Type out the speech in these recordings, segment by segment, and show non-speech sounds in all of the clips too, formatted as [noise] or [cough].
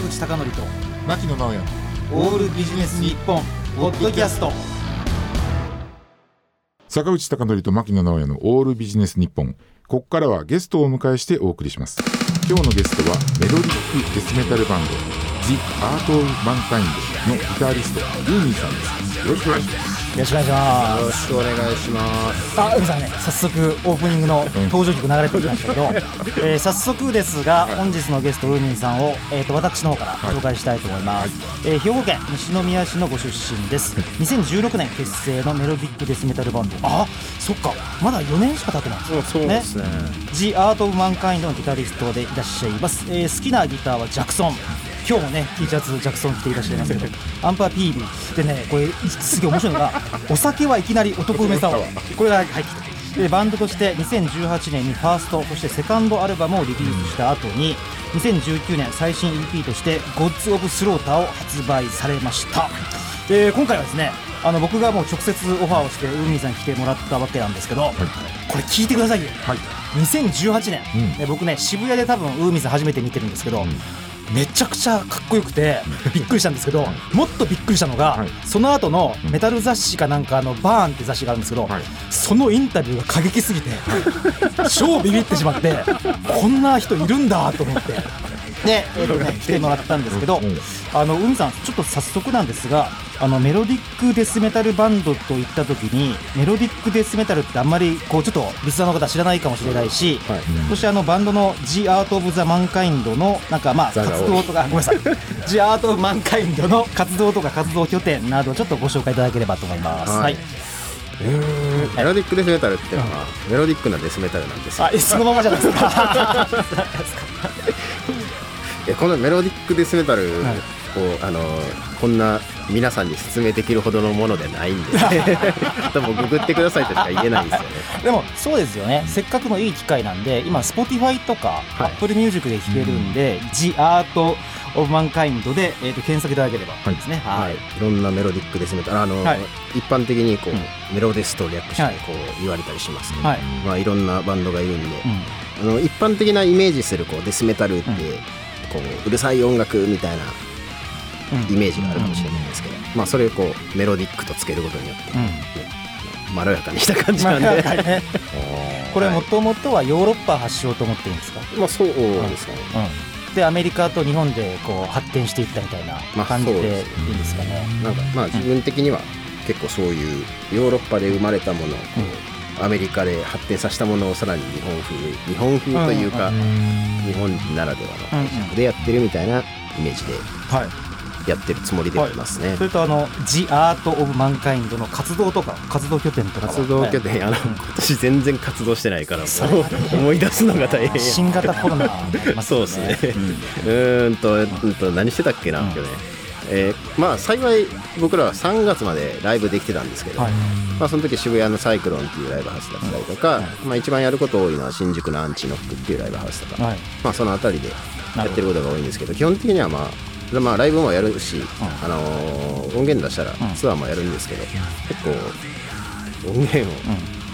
坂口孝則と牧野直哉。オールビジネス日本ポッドキャスト。坂口孝則と牧野直哉のオールビジネス日本。ここからはゲストをお迎えしてお送りします。今日のゲストはメロディックデスメタルバンド The Art of Mankind のギタリストルーミーさんです。よろしくお願いしますよろしくお願いしまよろしくお願いします。すあ海さんね早速オープニングの登場曲流れてきましたけど、[laughs] えー早速ですが本日のゲストウーミンさんを、えー、と私の方から紹介したいと思います、えー兵庫県西宮市のご出身です。2016年結成のメロディックデスメタルバンド。あそっか。まだ4年しか経ってないんですよそうですね。The Art of Mankind のギタリストでいらっしゃいます、えー好きなギターはジャクソン今日もね T シャツジャクソン着ていらっしゃいますけどアンパー PB でねこれすげえ面白いのが [laughs] お酒はいきなり男梅さをこれが入ってきて。でバンドとして2018年にファーストそしてセカンドアルバムをリリースした後に2019年最新 EP として「Gods of Slaughter」を発売されました。で今回はですねあの僕がもう直接オファーをしてウーミンさんに来てもらったわけなんですけど、これ聞いてくださいよ。はい。2018年、うん。で僕ね渋谷で多分ウーミンさん初めて見てるんですけど、めちゃくちゃかっこよくてびっくりしたんですけど、もっとびっくりしたのが、はい。その後のメタル雑誌かなんかの「バーン」って雑誌があるんですけど、はい。そのインタビューが過激すぎて [laughs] 超ビビってしまってこんな人いるんだと思って。で、えーとね、来てもらったんですけど、うんあの海さん、ちょっと早速なんですが、あのメロディックデスメタルバンドといったときに、メロディックデスメタルってあんまりこうちょっとリスナーの方知らないかもしれないし、はい。そしてあのバンドの The Art of the Mankind のなんかまあ活動とかごめんなさい The Art of Mankind の活動とか活動拠点などちょっとご紹介いただければと思います。はいはい。メロディックデスメタルっていうのは、メロディックなデスメタルなんですよ。あ、えそのままじゃないですか。[laughs] えこのメロディックデスメタルを、はい。あのこんな皆さんに説明できるほどのものでないんで、[laughs] 多分ググってくださいとしか言えないですよね。でもそうですよね。せっかくのいい機会なんで、今 Spotify とかはい。Apple Music で聴けるんで、The Art of Mankind でえっと検索いただければ。ですね。はい、い。ろんなメロディックデスメタルあの、はい。一般的にこう、うん。メロデスと略してはい。こう言われたりしますけど、はい。まあ、いろんなバンドがいるんで、うん。あの一般的なイメージするこうデスメタルって、うんこううるさい音楽みたいなうん。イメージがあるかもしれないんですけど、まあ、それをこうメロディックとつけることによって、うん。ねまろやかにした感じまあなんで、はいね [laughs] これはいもともとはヨーロッパ発祥と思っていいんですか、まあそうですね、うん、でアメリカと日本でこう発展していったみたいなまあ感じでいいそうですんですかね。なんかまあ自分的には結構そういうヨーロッパで生まれたものをこうアメリカで発展させたものをさらに日本風日本風というか、日本ならではの解釈でやってるみたいなイメージではい、やってるつもりではいますね。それとあの「The Art of Mankind」の活動とか活動拠点とかは活動拠点、あの今年全然活動してないから思い出すのが大変。新型コロナもありますよそうですね。うーんと、うんと何してたっけな、うん今日ね。えーまあ幸い僕らは3月までライブできてたんですけど、はい。まあ、その時渋谷のサイクロンっていうライブハウスだったりとか、まあ、一番やること多いのは新宿のアンチノックっていうライブハウスとか、はい。まあ、その辺りでやってることが多いんですけど基本的にはまあまあ、ライブもやるし、あのー音源出したらん。ツアーもやるんですけど、結構音源を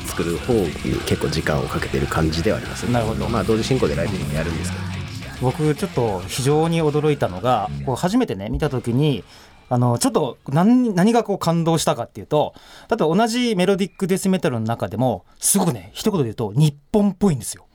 作る方に結構時間をかけてる感じではあります。ねなるほど。まあ、同時進行でライブもやるんですけど僕ちょっと非常に驚いたのがこう初めてね見た時にあのちょっと何何がこう感動したかっていうとだって同じメロディックデスメタルの中でもすごくね一言で言うと日本っぽいんですよ。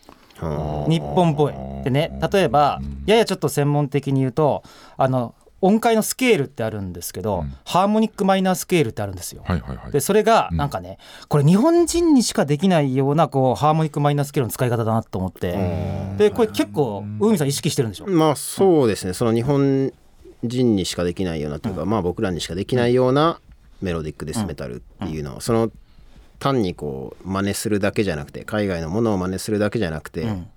日本っぽい。でね例えばややちょっと専門的に言うとあの音階のスケールってあるんですけど、うん。ハーモニックマイナースケールってあるんですよ。はいはいはい。でそれがうん。なんかね、これ日本人にしかできないようなこうハーモニックマイナースケールの使い方だなと思って、でこれ結構海さん意識してるんでしょ、まあそうですね。その日本人にしかできないようなというか、まあ僕らにしかできないようなメロディックデスメタルっていうのは、その単にこう真似するだけじゃなくて海外のものを真似するだけじゃなくて、うん。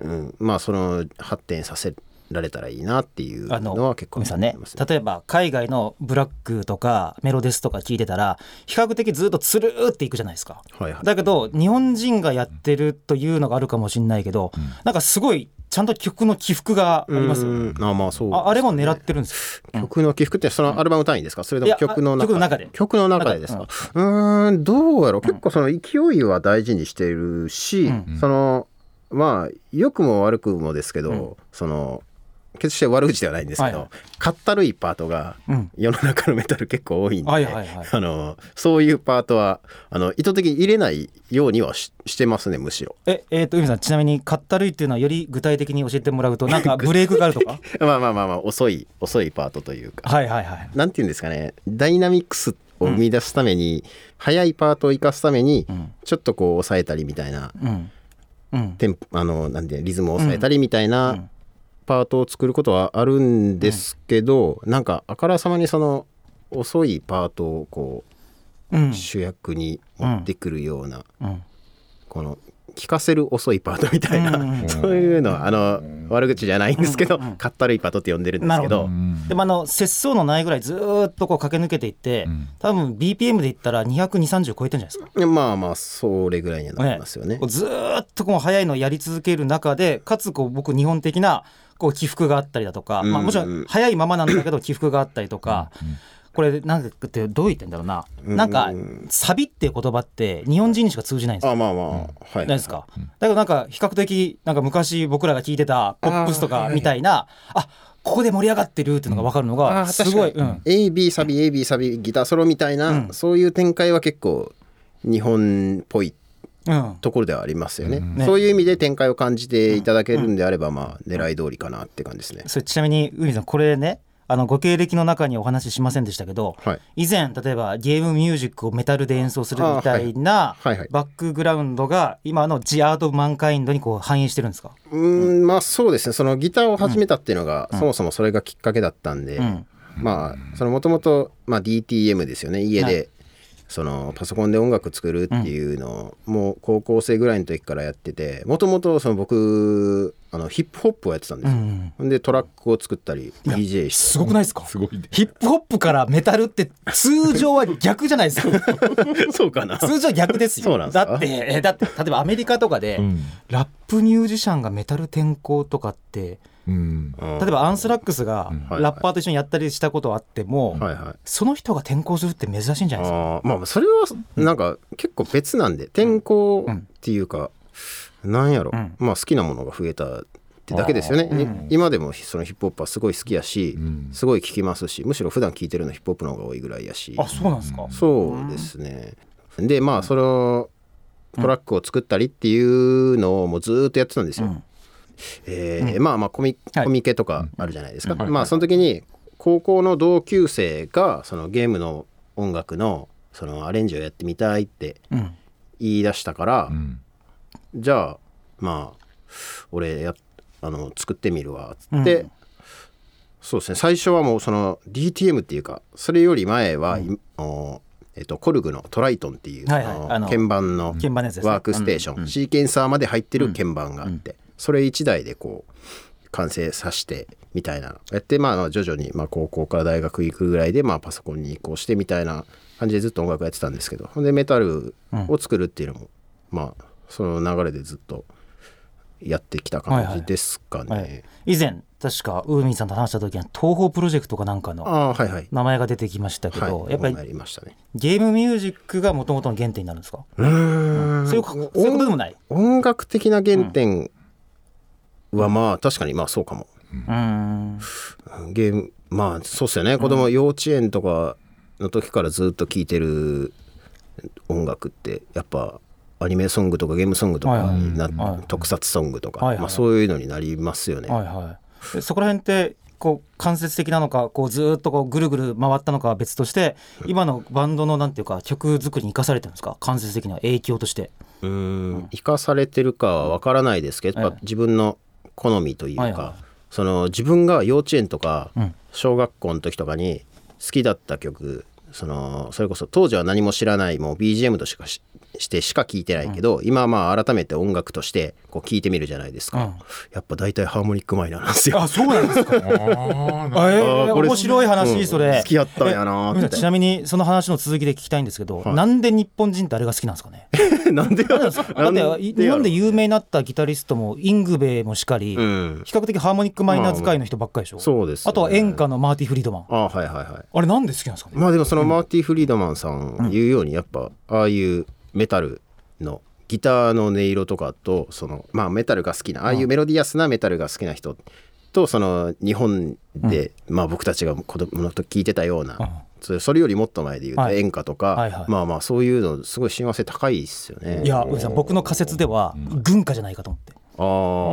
うん。まあその発展させられたらいいなっていうあののは結構海さんね。思いますね。例えば海外のブラックとかメロデスとか聞いてたら比較的ずっとつるーっていくじゃないですか。はいはい。だけど日本人がやってるというのがあるかもしれないけど、なんかすごいちゃんと曲の起伏がありますあまあそうああれも狙ってるんですよ。曲の起伏ってそのアルバム単位ですか？それとも曲のあ中曲の中で。曲の中でですか？うーんどうやろう？結構その勢いは大事にしているし、うん。そのまあ良くも悪くもですけど、うん。その決して悪口ではないんですけど、はいかったるいパートがうん。世の中のメタル結構多いんで、はいはいはい。あのそういうパートはあの意図的に入れないようにはししてますねむしろ。ええー、と海さんちなみにかったるいっていうのはより具体的に教えてもらうとなんかブレイクがあるとか？[laughs] まあまあまあまあ遅い遅いパートというか。はいはいはい。なんていうんですかねダイナミックスを生み出すために、速いパートを生かすために、ん。ちょっとこう抑えたりみたいなうん。うん。テンポあのなんでリズムを抑えたりみたいなパートを作ることはあるんですけど、なんかあからさまにその遅いパートをこうん。う主役に持ってくるような、うん。この聴かせる遅いパートみたいな、うんうん [laughs] そういうのはあの悪口じゃないんですけど、かったるいパートって呼んでるんですけど。でもあの節操のないぐらいずーっとこう駆け抜けていって、多分 BPM で言ったら22030超えてるんじゃないですか。まあまあそれぐらいにはなりますよね。こうずーっとこう速いのをやり続ける中でかつこう僕日本的なこう起伏があったりだとか、まあ、もちろん速いままなんだけど起伏があったりとか、これなんかってどう言ってんだろうな、なんかサビっていう言葉って日本人にしか通じないんですよ。あまあまあ、はい。ないですか、だけどなんか比較的なんか昔僕らが聞いてたポップスとかみたいなあここで盛り上がってるっていうのが分かるのがすごい、うん、AB サビ AB サビギターソロみたいな、うん。そういう展開は結構日本っぽいうん、ところではありますよね,、ね。そういう意味で展開を感じていただけるんであれば、まあ狙い通りかなって感じですね、それちなみに海さんこれねあのご経歴の中にお話ししませんでしたけど、はい。以前例えばゲームミュージックをメタルで演奏するみたいなバックグラウンドが今の「ジ・アート・マンカインド」にこう反映してるんですか、うーんまあそうですね。そのギターを始めたっていうのが、そもそもそれがきっかけだったんで、うん。まあそのもともと DTM ですよね。家で、はいそのパソコンで音楽作るっていうのを、もう高校生ぐらいの時からやっててもともとその僕あのヒップホップをやってたんですよ、うん。ほんでトラックを作ったり DJ して。すごくないですか？すごいね。ヒップホップからメタルって通常は逆じゃないですか？[laughs] そうかな。通常は逆ですよ。そうなんですか？だってえだって例えばアメリカとかで、うん。ラップミュージシャンがメタル転向とかってうん。例えばアンスラックスがはいラッパーと一緒にやったりしたことあっても、はいはい。その人が転校するって珍しいんじゃないですか。まあそれはなんか結構別なんで転校っていうか、なんやろ、うん。まあ好きなものが増えたってだけですよね、い今でもそのヒップホップはすごい好きやし、ん。すごい聴きますしむしろ普段聴いてるのヒップホップの方が多いぐらいやし。あそうなんですか。そうですね。でまあそのトラックを作ったりっていうのをもうずーっとやってたんですよ、うんえーまあまあコミはい。コミケとかあるじゃないですか、まあその時に高校の同級生がそのゲームの音楽のそのアレンジをやってみたいってうん。言い出したから、うん。じゃあまあ俺やあの作ってみるわっつって、うん。そうですね。最初はもうその DTM っていうかそれより前は、えっとコルグのトライトンっていう、鍵盤のワークステーション、シーケンサーまで入ってる鍵盤があって、それ1台でこう完成させてみたいなやってまあ徐々にまあ高校から大学行くぐらいでまあパソコンに移行してみたいな感じでずっと音楽やってたんですけどほんでメタルを作るっていうのも、まあその流れでずっとやってきた感じですかね。はい、以前確かウーミンさんと話した時には東宝プロジェクトかなんかの。名前が出てきましたけど、はい、やっぱりやりね。ゲームミュージックがもともとの原点になるんですか、うーんそういうことでもない？音楽的な原点はまあ確かにまあそうかも。うーん。ゲームまあそうっすよね。子供幼稚園とかの時からずっと聴いてる音楽ってやっぱアニメソングとかゲームソングとかはいはい。特撮ソングとか、はいはい。まあ、そういうのになりますよね。はいはい。でそこら辺ってこう間接的なのかこうずーっとこうぐるぐる回ったのかは別として今のバンドのなんていうか曲作りに生かされてるんですか？間接的な影響として。うーん。生かされてるかは分からないですけど、やっぱ自分の好みというか、はいはその自分が幼稚園とかうん。小学校の時とかに好きだった曲そのそれこそ当時は何も知らないもう BGM としかししてしか聴いてないけど、今はまあ改めて音楽としてこう聴いてみるじゃないですか、うん。やっぱ大体ハーモニックマイナーなんですよ。あそうなんですか？[laughs] あえー面白い話、うんそれ。好きやったんやなちなみにその話の続きで聞きたいんですけど、はい。なんで日本人ってあれが好きなんですかね？[laughs] なんでやだってい日本で有名になったギタリストもイングベイもしかり、うん。比較的ハーモニックマイナー使いの人ばっかりでしょ、そうですね。あとは演歌のマーティ・フリードマン。あはいはいはい。あれなんで好きなんですかね、まあでもそのマーティ・フリードマンさん。言うようにやっぱああいうメタルのギターの音色とかとそのまあメタルが好きなああいうメロディアスなメタルが好きな人っとその日本で、まあ僕たちが子供の時聞いてたような、うん。それよりもっと前で言うとはい。演歌とか、はいはいまあまあそういうのすごい親和性高いですよね。いや上さん僕の仮説では軍歌じゃないかと思って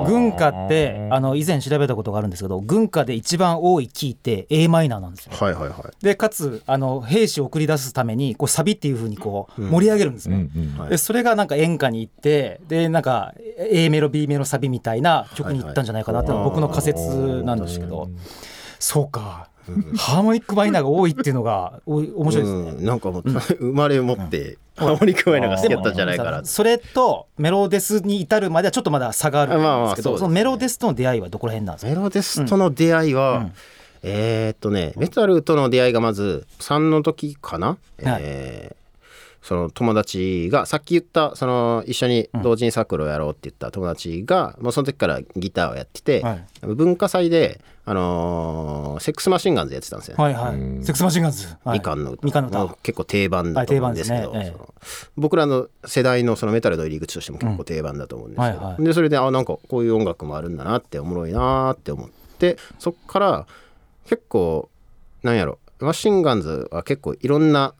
軍歌ってあの以前調べたことがあるんですけど軍歌で一番多いキーって a マイナーなんですよ。はいはいはい。でかつあの兵士を送り出すためにこうサビっていう風にこう盛り上げるんですうね、でそれがなんか演歌に行ってでなんか A メロ B メロサビみたいな曲に行ったんじゃないかなっていうのが僕の仮説なんですけど。そうか [laughs] ハーモニックマイナーが多いっていうのがおい面白いですね。うん、なんかもう、生まれ持ってハーモニックマイナーが好きだったんじゃないかなそれとメロデスに至るまではちょっとまだ差があるんですけど、まあまあそね。そのメロデスとの出会いはどこら辺なんですか？メロデスとの出会いは、うん。えーっとねメタルとの出会いがまず3の時かな、えーその友達がさっき言ったその一緒に同人サークルをやろうって言った友達が、もうその時からギターをやってて、はい。文化祭で、あのーセックスマシンガンズやってたんですよ。ね。はいはい。SEX MACHINEGUNS。はい。みかんの歌。みかんの歌。結構定番だと思うんですけど、はいすね。その僕らの世代のそのメタルの入り口としても結構定番だと思うんですけど、うん。はいはい。でそれであなんかこういう音楽もあるんだなっておもろいなって思ってそっから結構なんやろマシンガンズは結構いろんな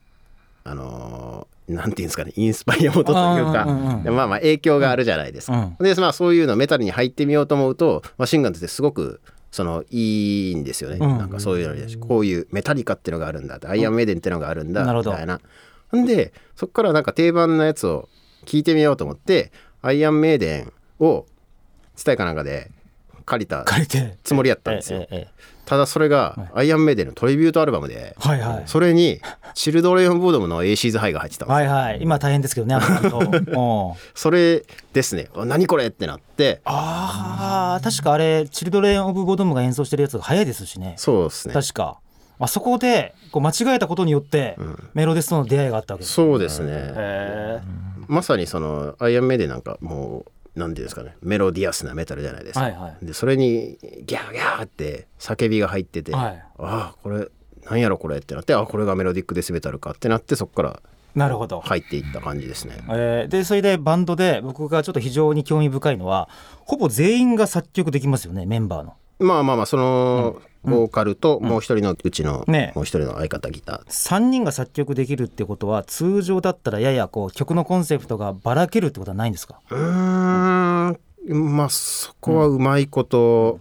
あのーなんていうんですかねインスパイア元というか、うんうんまあまあ影響があるじゃないですか。うでまあそういうのメタルに入ってみようと思うとマシンガンズってすごくそのいいんですよね、うんなんかそういうのにこういうメタリカっていうのがあるんだアイアンメイデンっていうのがあるんだみたいな。ほんでそっからなんか定番のやつを聞いてみようと思ってアイアンメイデンを伝えかなんかで借りた。つもりやったんですよえ。えええただそれがアイアンメイデンのトリビュートアルバムではいはい。それにチルドレン・ボードムの A シーズハイが入ってたんですよはいはい。今大変ですけどね、[laughs] それですねあ何これってなってああ、確かあれ、チルドレン・オブ・ボドムが演奏してるやつが早いですしね。そうですね確か。あそこでこう間違えたことによって、メロデスとの出会いがあったわけです。そうですねへまさにそのアイアンメイデンなんかもうなんていうんですかねメロディアスなメタルじゃないですか、はいはいでそれにギャーギャーって叫びが入ってて、はいああこれなんやろこれってなってあこれがメロディックデスメタルかってなってそこからえ。なるほど。入っていった感じですね、えーでそれでバンドで僕がちょっと非常に興味深いのはほぼ全員が作曲できますよねメンバーの。まあまあまあそのボーカルともう一人のうちの、ね。もう一人の相方ギター。3人が作曲できるってことは通常だったらややこう曲のコンセプトがばらけるってことはないんですか？うーん。まあそこはうまいこと、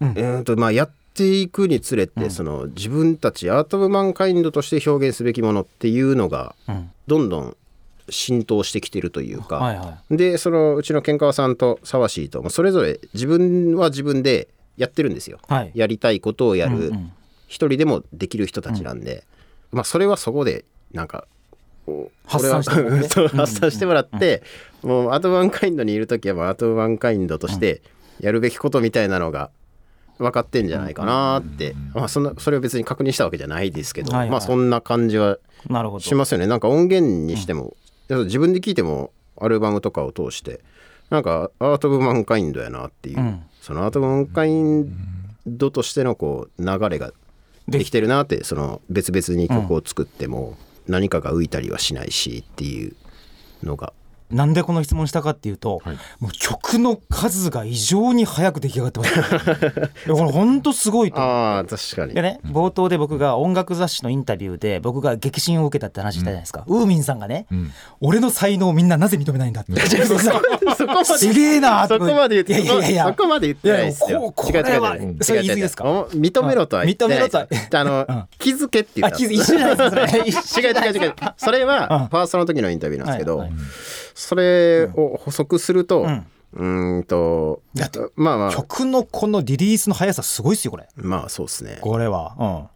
うん。えーとまあやっていくにつれて、その自分たちアート・オブ・マンカインドとして表現すべきものっていうのがうん。どんどん浸透してきてるというか、はいはでそのうちのケンカワさんと沢シーともそれぞれ自分は自分でやってるんですよ。はい。やりたいことをやる、うんうん。一人でもできる人たちなんで、まあそれはそこでなんか発散してもらって。発散してもらって、もうアート・ワンカインドにいる時はアート・ワンカインドとしてやるべきことみたいなのが分かってんじゃないかなって、まあ、そんなそれを別に確認したわけじゃないですけど、はいはい。まあそんな感じはなるほど。しますよね。なんか音源にしても、自分で聴いてもアルバムとかを通してなんかアート・オブ・マンカインドやなっていう、うんそのアート・オブ・マンカインドとしてのこう流れができてるなってその別々に曲を作っても何かが浮いたりはしないしっていうのがなんでこの質問したかっていうと、もう曲の数が異常に早く出来上がってます。[laughs] これ本当すごいと。ああ確かに。でね、冒頭で僕が音楽雑誌のインタビューで僕が激震を受けたって話したじゃないですか、ウーミンさんがね、俺の才能をみんななぜ認めないんだって。そこますげえなそこまで言っていやいやいやそこまで言ってないですよ。こうこ違う違う違うれはそれ言い過ぎですか？お認めろとは認めろとあの、うん。気づけって言あった気づ一緒じゃないですか [laughs] 違う違う違う [laughs] それうん。はファーストの時のインタビューなんですけど、はいはいそれを補足すると、ん。うーんとだってまあまあ。曲のこのリリースの速さすごいっすよこれ。まあそうですね。これは、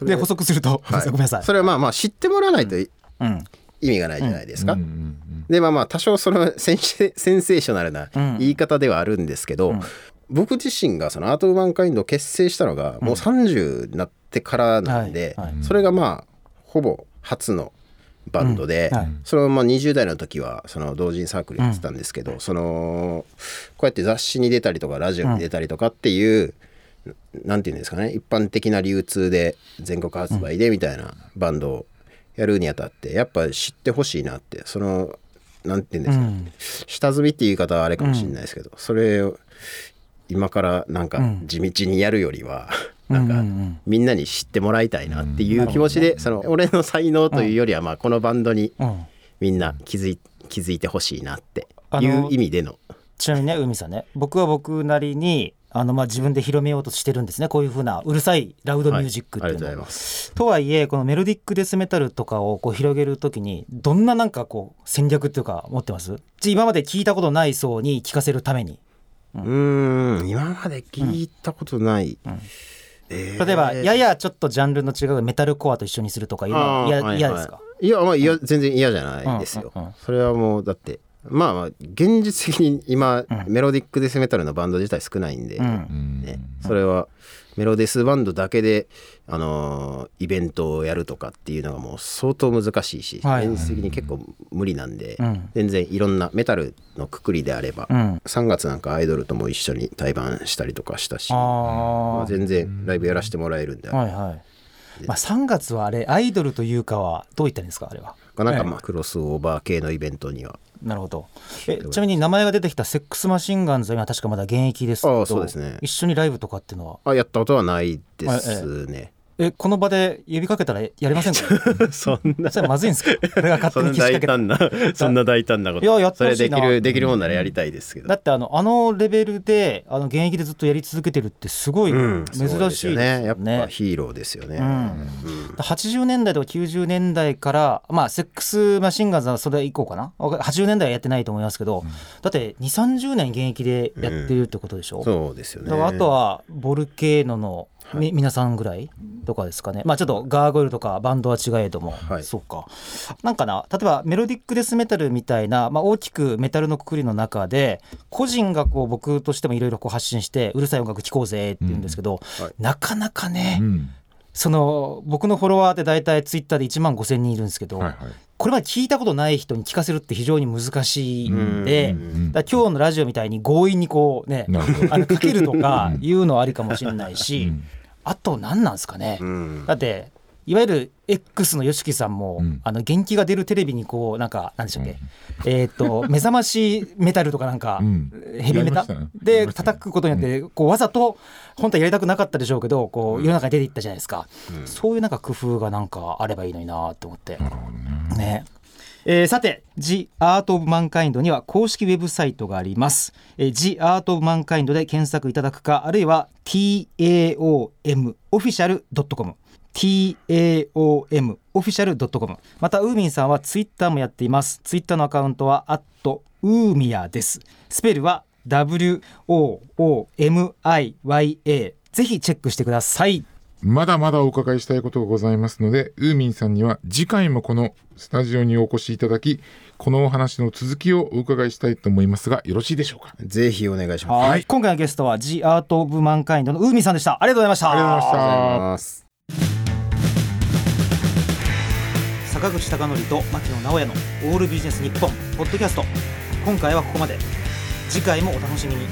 うん、で補足すると、はい。ごめんなさい。それはまあまあ知ってもらわないというん。意味がないじゃないですか。うん。うんでまあまあ多少そのセンシセンセーショナルなうん。言い方ではあるんですけど、ん。僕自身がそのアート・オブ・マンカインドを結成したのがもう30になってからなんで、はい。はい。それがまあほぼ初のバンドで、うん。はい。そのまあ20代の時はその同人サークルやってたんですけど、そのこうやって雑誌に出たりとかラジオに出たりとかっていう、なんていうんですかね一般的な流通で全国発売でみたいなバンドをやるにあたってやっぱ知ってほしいなってそのなんていうんですか、うん。下積みっていう言い方はあれかもしれないですけど、それを今からなんかうん。地道にやるよりは、うんなんかみんなに知ってもらいたいなっていう気持ちで、その俺の才能というよりはまあこのバンドにうん。みんな気づい気づいてほしいなっていう意味での。ちなみにね海さんね僕は僕なりにあのまあ自分で広めようとしてるんですね。こういうふうなうるさいラウドミュージックっていうのいとうございます。とはいえこのメロディックデスメタルとかをこう広げるときにどんななんかこう戦略っていうか持ってます？じ今まで聞いたことない層に聞かせるためにうーん。今まで聞いたことない、えー。例えばややちょっとジャンルの違うメタルコアと一緒にするとかいうのは嫌はい嫌ですか？いやまあいや全然嫌じゃないですよ、それはもうだってまあまあ現実的に今、うん。メロディックデスメタルのバンド自体少ないんで、ね、それはメロデスバンドだけで、あのーイベントをやるとかっていうのがもう相当難しいし、はい。現実的に結構無理なんで、うん。全然いろんなメタルのくくりであれば、うん。3月なんかアイドルとも一緒に対バンしたりとかしたし、まああ全然ライブやらせてもらえるんで、あはいはいまあ3月はあれアイドルというかはどう言ったんですかあれは？なんかまあクロスオーバー系のイベントには。なるほど。えちなみに名前が出てきたセックスマシンガンズは今確かまだ現役ですけどああそうですね。一緒にライブとかっていうのは？あやったことはないですね。えこの場で呼びかけたらやりませんか？[laughs] そんな。それまずいんですか？俺が勝手に仕掛けた大胆なそんな大胆なこと。いややってそれほしいな。できるできるもんならやりたいですけど。だってあのあのレベルであの現役でずっとやり続けてるってすごいうん。珍しいですよね,、やっぱヒーローですよね、うん。うん。80年代とか90年代からまあセックスマシンガンズはそれ以降かな？80年代はやってないと思いますけど、だって2 3 0年現役でやってるってことでしょ、そうですよね。あとはボルケーノのみ、皆さんぐらいとかですかね。まあちょっとガーゴイルとかバンドは違えども、はい。そうか。なんかな例えばメロディックデスメタルみたいな、まあ、大きくメタルのくくりの中で個人がこう僕としてもいろいろ発信してうるさい音楽聴こうぜって言うんですけど、はい。なかなかね、うん。その僕のフォロワーって大体ツイッターで1万5千人いるんですけど、はいはい。これまで聞いたことない人に聞かせるって非常に難しいんで、うんだ今日のラジオみたいに強引にこうねあのかけるとかいうのはありかもしれないし、うんあと何なんですかね、うん。だっていわゆる X の YOSHIKI さんも、うん。あの元気が出るテレビにこうなんか何でしたっけ、えっ、と [laughs] 目覚ましメタルとかなんか、うん。ヘビメタ。ねで叩くことによってこうわざと本当はやりたくなかったでしょうけどこう世の中に出ていったじゃないですか、そういうなんか工夫がなんかあればいいのになと思って。なるほどね。ねえーさて「The Art of Mankind」には公式ウェブサイトがあります。えー The Art of Mankind で検索いただくかあるいは TAOMOfficial.com TAOMOfficial.com またウーミンさんはツイッターもやっています。ツイッターのアカウントはウーミヤです。スペルは WOOMIYA ぜひチェックしてください。まだまだお伺いしたいことがございますので、ウーミンさんには次回もこのスタジオにお越しいただき、このお話の続きをお伺いしたいと思いますが、よろしいでしょうか？ぜひお願いします。はい、今回のゲストは The Art of Mankind のウーミンさんでした。ありがとうございました。ありがとうございました。ありがとうございます。坂口孝則と牧野直哉のオールビジネス日本ポッドキャスト。今回はここまで。次回もお楽しみに